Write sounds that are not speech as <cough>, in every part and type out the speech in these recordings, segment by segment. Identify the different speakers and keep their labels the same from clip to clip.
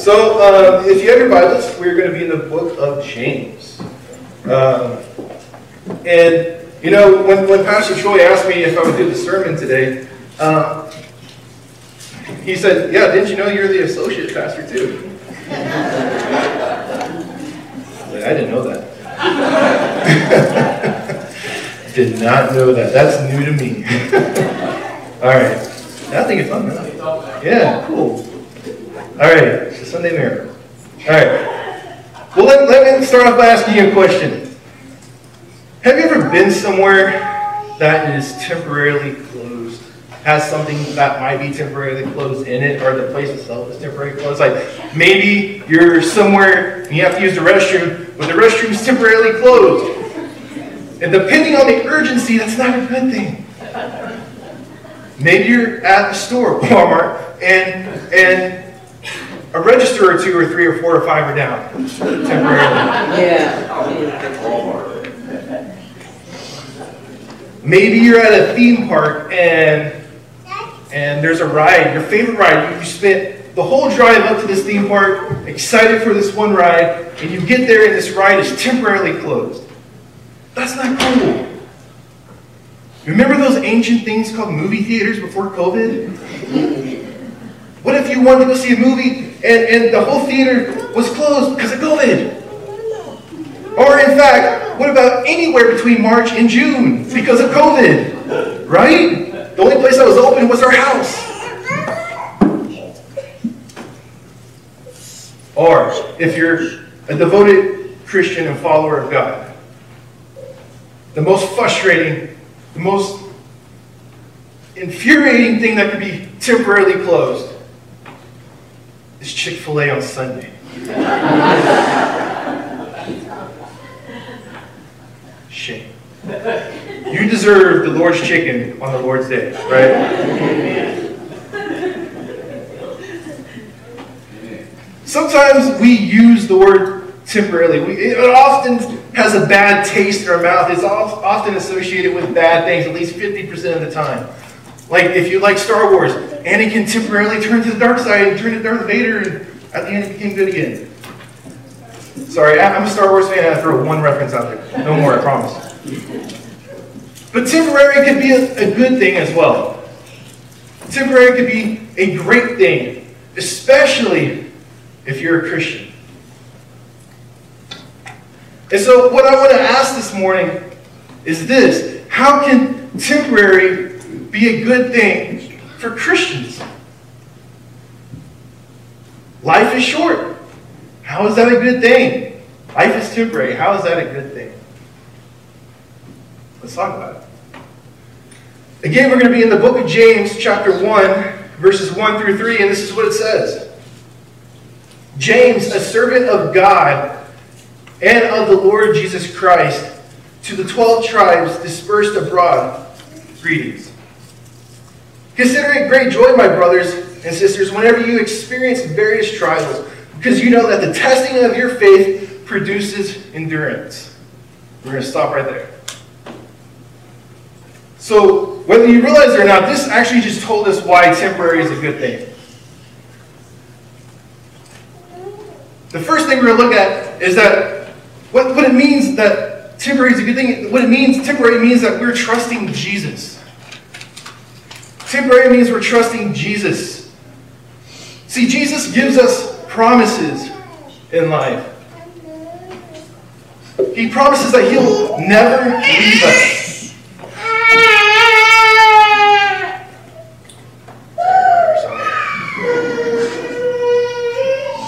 Speaker 1: So, uh, if you have your Bibles, we're going to be in the book of James. Um, and, you know, when, when Pastor Troy asked me if I would do the sermon today, uh, he said, Yeah, didn't you know you're the associate pastor too? <laughs> I didn't know that. <laughs> Did not know that. That's new to me. <laughs> All right. I think it's fun. Huh? Yeah, cool. All right. it's a Sunday Miracle. All right. Well, let, let me start off by asking you a question. Have you ever been somewhere that is temporarily closed? Has something that might be temporarily closed in it, or the place itself is temporarily closed? Like maybe you're somewhere and you have to use the restroom, but the restroom is temporarily closed. And depending on the urgency, that's not a good thing. Maybe you're at the store, <laughs> Walmart, and and a register or two or three or four or five are down temporarily.
Speaker 2: Yeah.
Speaker 1: Maybe you're at a theme park and and there's a ride, your favorite ride. You, you spent the whole drive up to this theme park, excited for this one ride, and you get there and this ride is temporarily closed. That's not cool. Remember those ancient things called movie theaters before COVID? What if you wanted to go see a movie and, and the whole theater was closed because of COVID? Or in fact, what about anywhere between March and June because of COVID? Right? The only place that was open was our house. Or if you're a devoted Christian and follower of God, the most frustrating, the most infuriating thing that could be temporarily closed is Chick fil A on Sunday. Shame. You deserve the Lord's chicken on the Lord's day, right? Sometimes we use the word temporarily. We, it often has a bad taste in our mouth. It's often associated with bad things, at least 50% of the time. Like if you like Star Wars, Anakin temporarily turned to the dark side and turned to Darth Vader, and at the end he became good again. Sorry, I'm a Star Wars fan. I throw one reference out there. No more, I promise. But temporary could be a, a good thing as well. Temporary could be a great thing, especially if you're a Christian. And so, what I want to ask this morning is this How can temporary be a good thing for Christians? Life is short. How is that a good thing? Life is temporary. How is that a good thing? Let's talk about it. Again, we're going to be in the book of James, chapter 1, verses 1 through 3, and this is what it says James, a servant of God and of the Lord Jesus Christ, to the 12 tribes dispersed abroad, greetings. Consider it great joy, my brothers and sisters, whenever you experience various trials, because you know that the testing of your faith produces endurance. We're going to stop right there. So, whether you realize it or not, this actually just told us why temporary is a good thing. The first thing we're going to look at is that what, what it means that temporary is a good thing, what it means, temporary means that we're trusting Jesus. Temporary means we're trusting Jesus. See, Jesus gives us promises in life. He promises that He'll never leave us.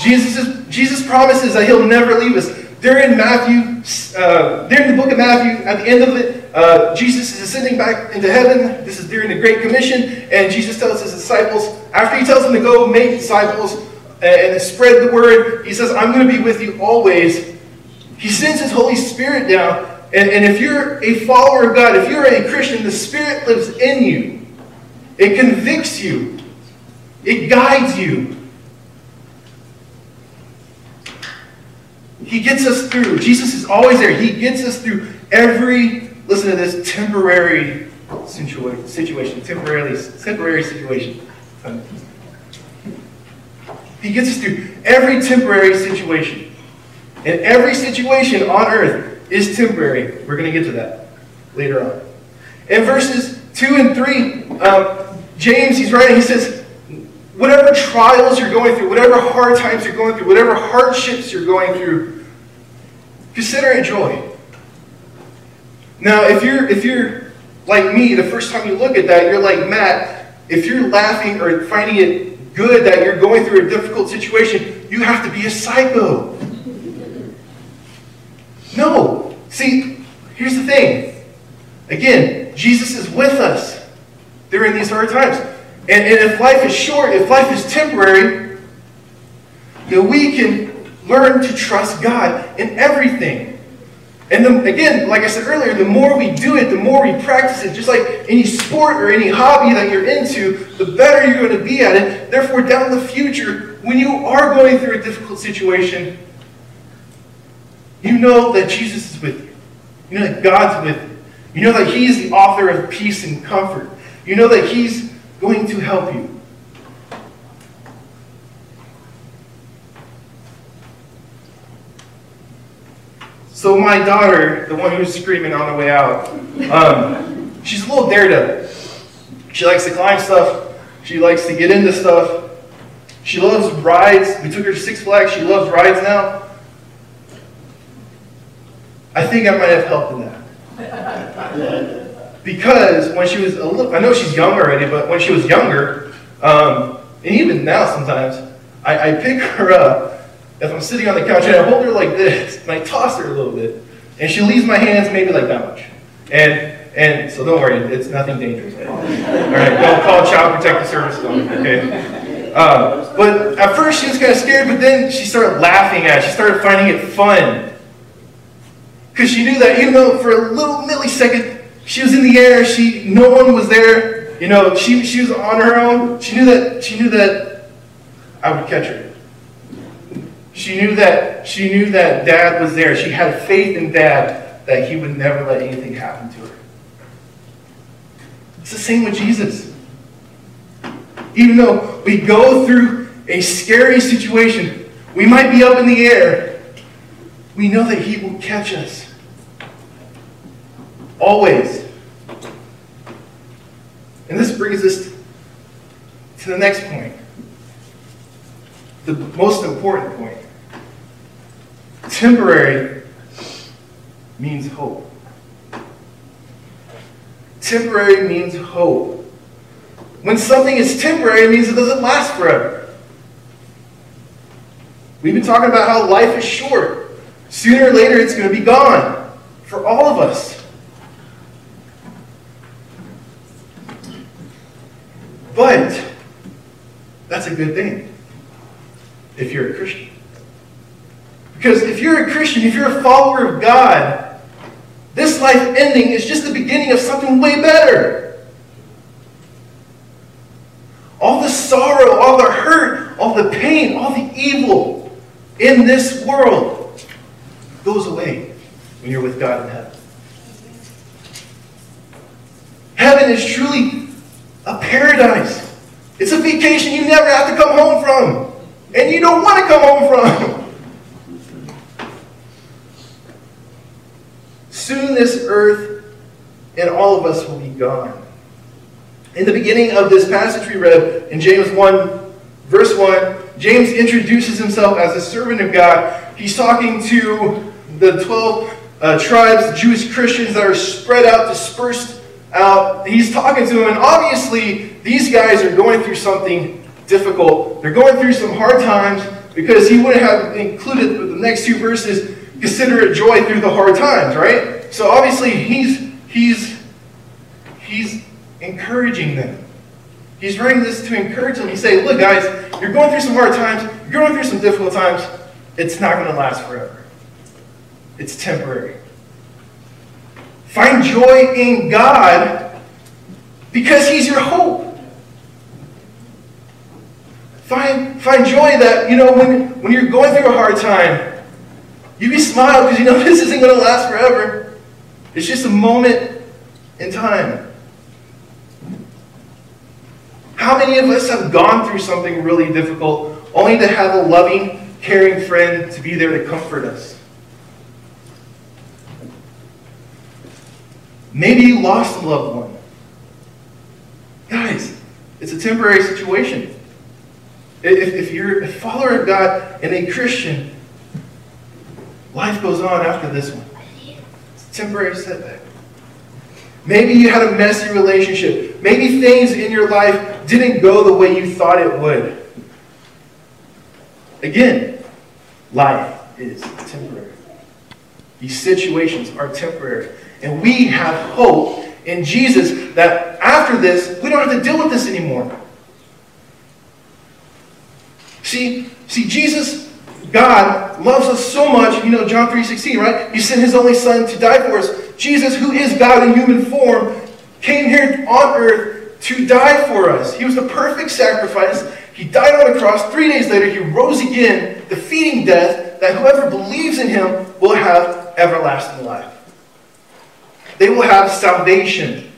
Speaker 1: Jesus, Jesus promises that He'll never leave us. There in Matthew, uh, there in the book of Matthew, at the end of it, uh, Jesus is ascending back into heaven. This is during the Great Commission, and Jesus tells his disciples, after he tells them to go make disciples and spread the word, he says, I'm going to be with you always. He sends his Holy Spirit down, and, and if you're a follower of God, if you're a Christian, the Spirit lives in you. It convicts you. It guides you. He gets us through. Jesus is always there. He gets us through every, listen to this, temporary situation. Temporarily, temporary situation. He gets us through every temporary situation. And every situation on earth is temporary. We're going to get to that later on. In verses 2 and 3, um, James, he's writing, he says, whatever trials you're going through, whatever hard times you're going through, whatever hardships you're going through, consider it joy. Now, if you're if you're like me, the first time you look at that, you're like Matt. If you're laughing or finding it good that you're going through a difficult situation, you have to be a psycho. No. See, here's the thing. Again, Jesus is with us during these hard times. And, and if life is short, if life is temporary, then we can learn to trust God in everything. And the, again, like I said earlier, the more we do it, the more we practice it, just like any sport or any hobby that you're into, the better you're going to be at it. Therefore, down the future, when you are going through a difficult situation, you know that Jesus is with you. You know that God's with you. You know that He's the author of peace and comfort. You know that He's going to help you. So my daughter, the one who's screaming on the way out, um, she's a little daredevil. She likes to climb stuff. She likes to get into stuff. She loves rides. We took her to Six Flags. She loves rides now. I think I might have helped in that. Because when she was a little, I know she's young already, but when she was younger, um, and even now sometimes, I, I pick her up if I'm sitting on the couch and I hold her like this, and I toss her a little bit, and she leaves my hands maybe like that much. And and so don't worry, it's nothing dangerous. All right, don't call child protective services on me, okay? Uh, but at first she was kind of scared, but then she started laughing at it. She started finding it fun. Because she knew that even though for a little millisecond she was in the air, she no one was there, you know, she, she was on her own. She knew that she knew that I would catch her. She knew that she knew that dad was there. She had faith in dad that he would never let anything happen to her. It's the same with Jesus. Even though we go through a scary situation, we might be up in the air, we know that he will catch us. Always. And this brings us to the next point. The most important point. Temporary means hope. Temporary means hope. When something is temporary, it means it doesn't last forever. We've been talking about how life is short. Sooner or later, it's going to be gone for all of us. But that's a good thing if you're a Christian. Because if you're a Christian, if you're a follower of God, this life ending is just the beginning of something way better. All the sorrow, all the hurt, all the pain, all the evil in this world goes away when you're with God in heaven. Heaven is truly a paradise. It's a vacation you never have to come home from. And you don't want to come home from. Soon this earth and all of us will be gone. In the beginning of this passage we read in James 1, verse 1, James introduces himself as a servant of God. He's talking to the 12 uh, tribes, Jewish Christians that are spread out, dispersed out. He's talking to them, and obviously, these guys are going through something difficult. They're going through some hard times because he wouldn't have included the next two verses consider it joy through the hard times, right? So obviously he's he's he's encouraging them. He's writing this to encourage them. He's saying, look, guys, you're going through some hard times, you're going through some difficult times. It's not going to last forever. It's temporary. Find joy in God because He's your hope. Find, find joy that, you know, when, when you're going through a hard time, you be smile because you know <laughs> this isn't going to last forever. It's just a moment in time. How many of us have gone through something really difficult only to have a loving, caring friend to be there to comfort us. Maybe you lost a loved one. Guys, it's a temporary situation. If, if you're a follower of God and a Christian, life goes on after this one. It's a temporary setback. Maybe you had a messy relationship. Maybe things in your life didn't go the way you thought it would. Again, life is temporary. These situations are temporary. And we have hope in Jesus that after this, we don't have to deal with this anymore. See, see, Jesus, God, loves us so much. You know, John 3.16, right? He sent his only son to die for us. Jesus, who is God in human form, came here on earth to die for us. He was the perfect sacrifice. He died on the cross. Three days later, he rose again, defeating death, that whoever believes in him will have everlasting life. They will have salvation.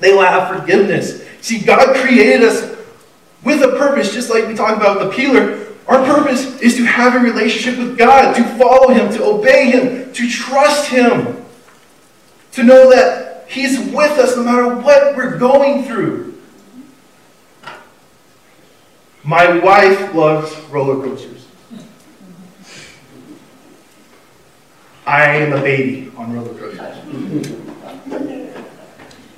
Speaker 1: They will have forgiveness. See, God created us with a purpose, just like we talked about the peeler. Our purpose is to have a relationship with God, to follow Him, to obey Him, to trust Him, to know that He's with us no matter what we're going through. My wife loves roller coasters. I am a baby on roller coasters.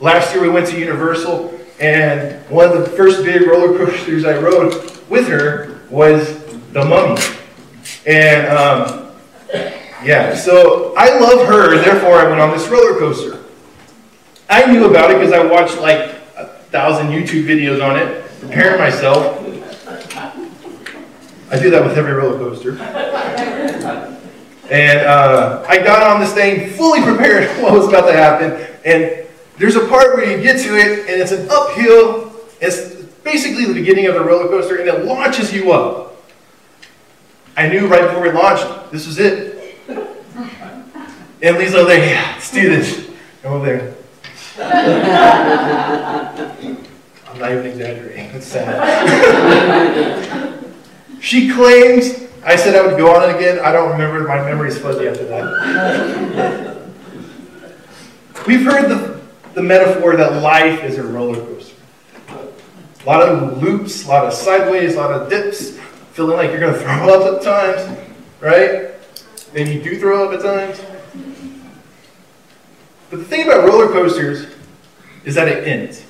Speaker 1: Last year we went to Universal, and one of the first big roller coasters I rode with her was the Mummy. And um, yeah, so I love her, therefore I went on this roller coaster. I knew about it because I watched like a thousand YouTube videos on it, preparing myself. I do that with every roller coaster. And uh, I got on this thing fully prepared for <laughs> what was about to happen. And there's a part where you get to it, and it's an uphill. It's basically the beginning of the roller coaster, and it launches you up. I knew right before we launched, this was it. And Lee's over there, yeah, let's do this. I'm over there. I'm not even exaggerating. It's sad. she claims I said I would go on it again. I don't remember. My memory's fuzzy after that. We've heard the, the metaphor that life is a roller coaster. A lot of loops, a lot of sideways, a lot of dips, feeling like you're going to throw up at times, right? And you do throw up at times. But the thing about roller coasters is that it ends.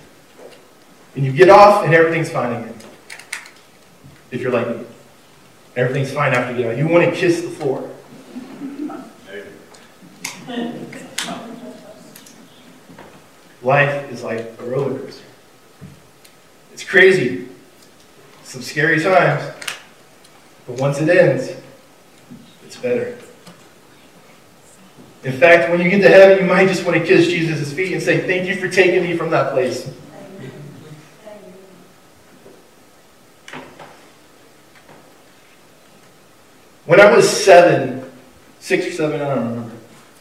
Speaker 1: And you get off and everything's fine again. If you're like me. Everything's fine after you get out. You want to kiss the floor. Life is like a roller coaster. It's crazy. Some scary times. But once it ends, it's better. In fact, when you get to heaven, you might just want to kiss Jesus' feet and say, Thank you for taking me from that place. When I was seven, six or seven, I don't remember,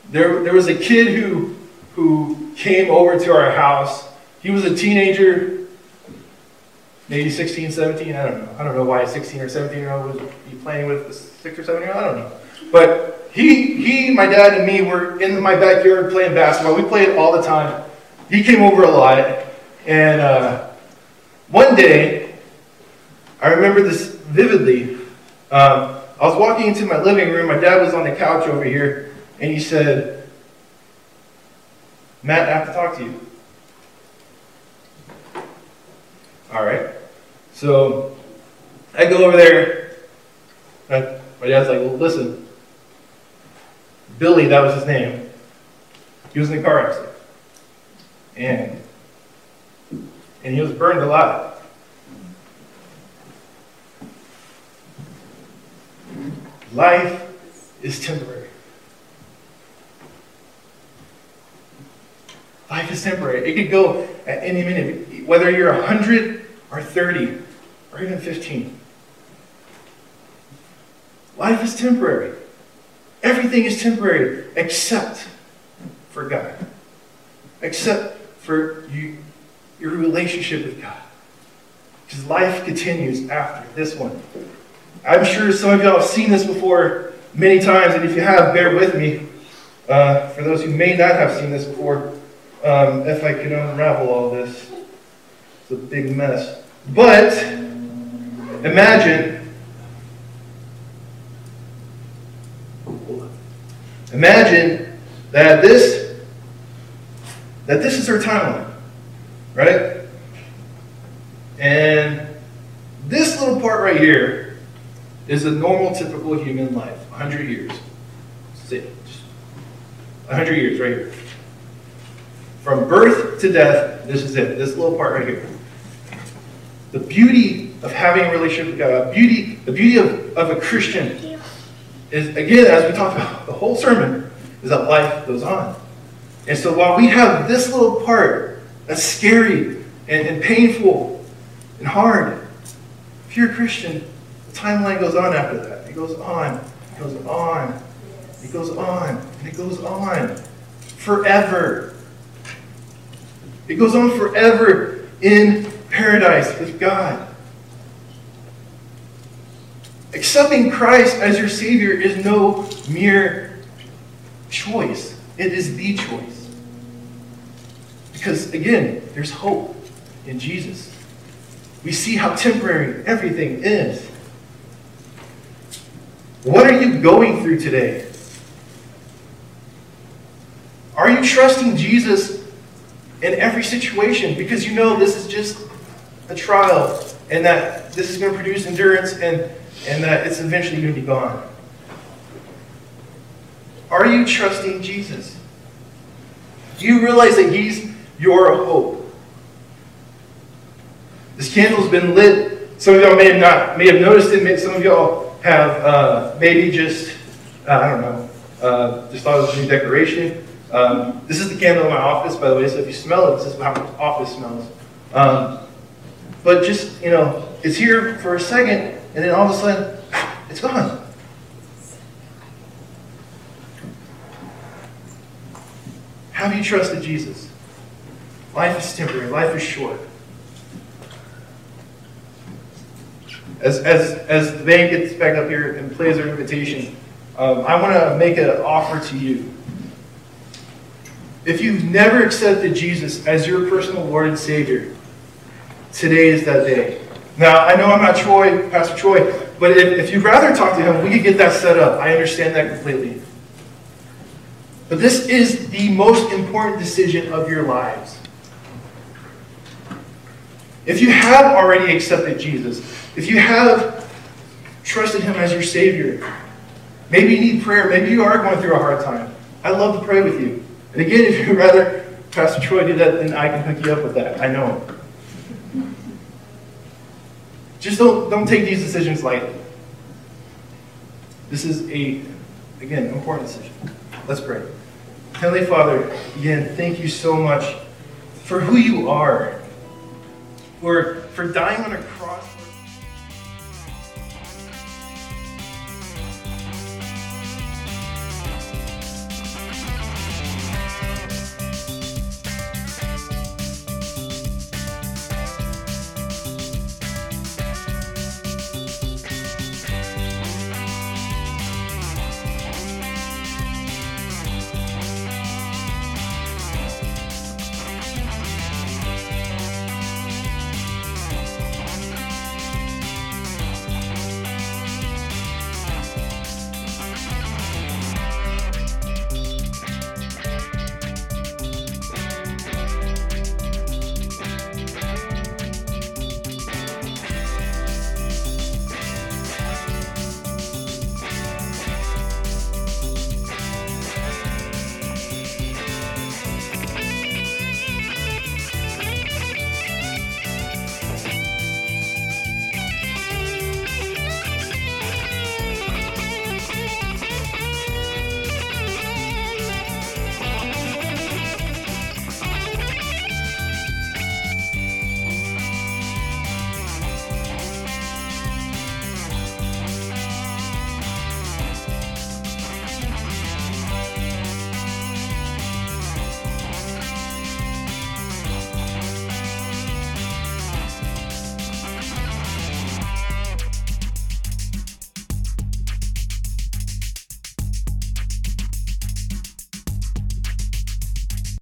Speaker 1: there, there was a kid who, who came over to our house. He was a teenager, maybe 16, 17, I don't know. I don't know why a 16 or 17 year old would be playing with a six or seven year old, I don't know. But he, he, my dad, and me were in my backyard playing basketball. We played all the time. He came over a lot. And uh, one day, I remember this vividly. Um, I was walking into my living room. My dad was on the couch over here, and he said, Matt, I have to talk to you. All right. So I go over there. My, my dad's like, well, listen. Billy, that was his name. He was in a car accident. And, and he was burned alive. Life is temporary. Life is temporary. It could go at any minute, whether you're 100 or 30 or even 15. Life is temporary. Everything is temporary except for God, except for you, your relationship with God. Because life continues after this one. I'm sure some of y'all have seen this before many times, and if you have, bear with me. Uh, for those who may not have seen this before, um, if I can unravel all this, it's a big mess. But imagine, imagine that this, that this is our timeline, right? And this little part right here is a normal, typical human life, 100 years. That's. Just 100 years right here. From birth to death, this is it. This little part right here. The beauty of having a relationship with God, beauty, the beauty of, of a Christian is, again, as we talked about the whole sermon, is that life goes on. And so while we have this little part that's scary and, and painful and hard, if you're a Christian, the timeline goes on after that. It goes on, it goes on, it goes on, and it goes on forever. It goes on forever in paradise with God. Accepting Christ as your Savior is no mere choice, it is the choice. Because, again, there's hope in Jesus. We see how temporary everything is. What are you going through today? Are you trusting Jesus in every situation because you know this is just a trial and that this is going to produce endurance and, and that it's eventually going to be gone? Are you trusting Jesus? Do you realize that He's your hope? This candle's been lit. Some of y'all may have not may have noticed it. Some of y'all have uh, maybe just uh, I don't know, uh, just thought it was a new decoration. Um, this is the candle in my office, by the way. So if you smell it, this is how my office smells. Um, but just you know, it's here for a second, and then all of a sudden, it's gone. Have you trusted Jesus? Life is temporary. Life is short. As, as, as the band gets back up here and plays their invitation, um, I want to make an offer to you. If you've never accepted Jesus as your personal Lord and Savior, today is that day. Now, I know I'm not Troy, Pastor Troy, but if, if you'd rather talk to him, we could get that set up. I understand that completely. But this is the most important decision of your lives. If you have already accepted Jesus, if you have trusted Him as your Savior, maybe you need prayer, maybe you are going through a hard time. I'd love to pray with you. And again, if you'd rather Pastor Troy do that, then I can hook you up with that. I know. Just don't, don't take these decisions lightly. This is a, again, important decision. Let's pray. Heavenly Father, again, thank you so much for who you are, for, for dying on a cross.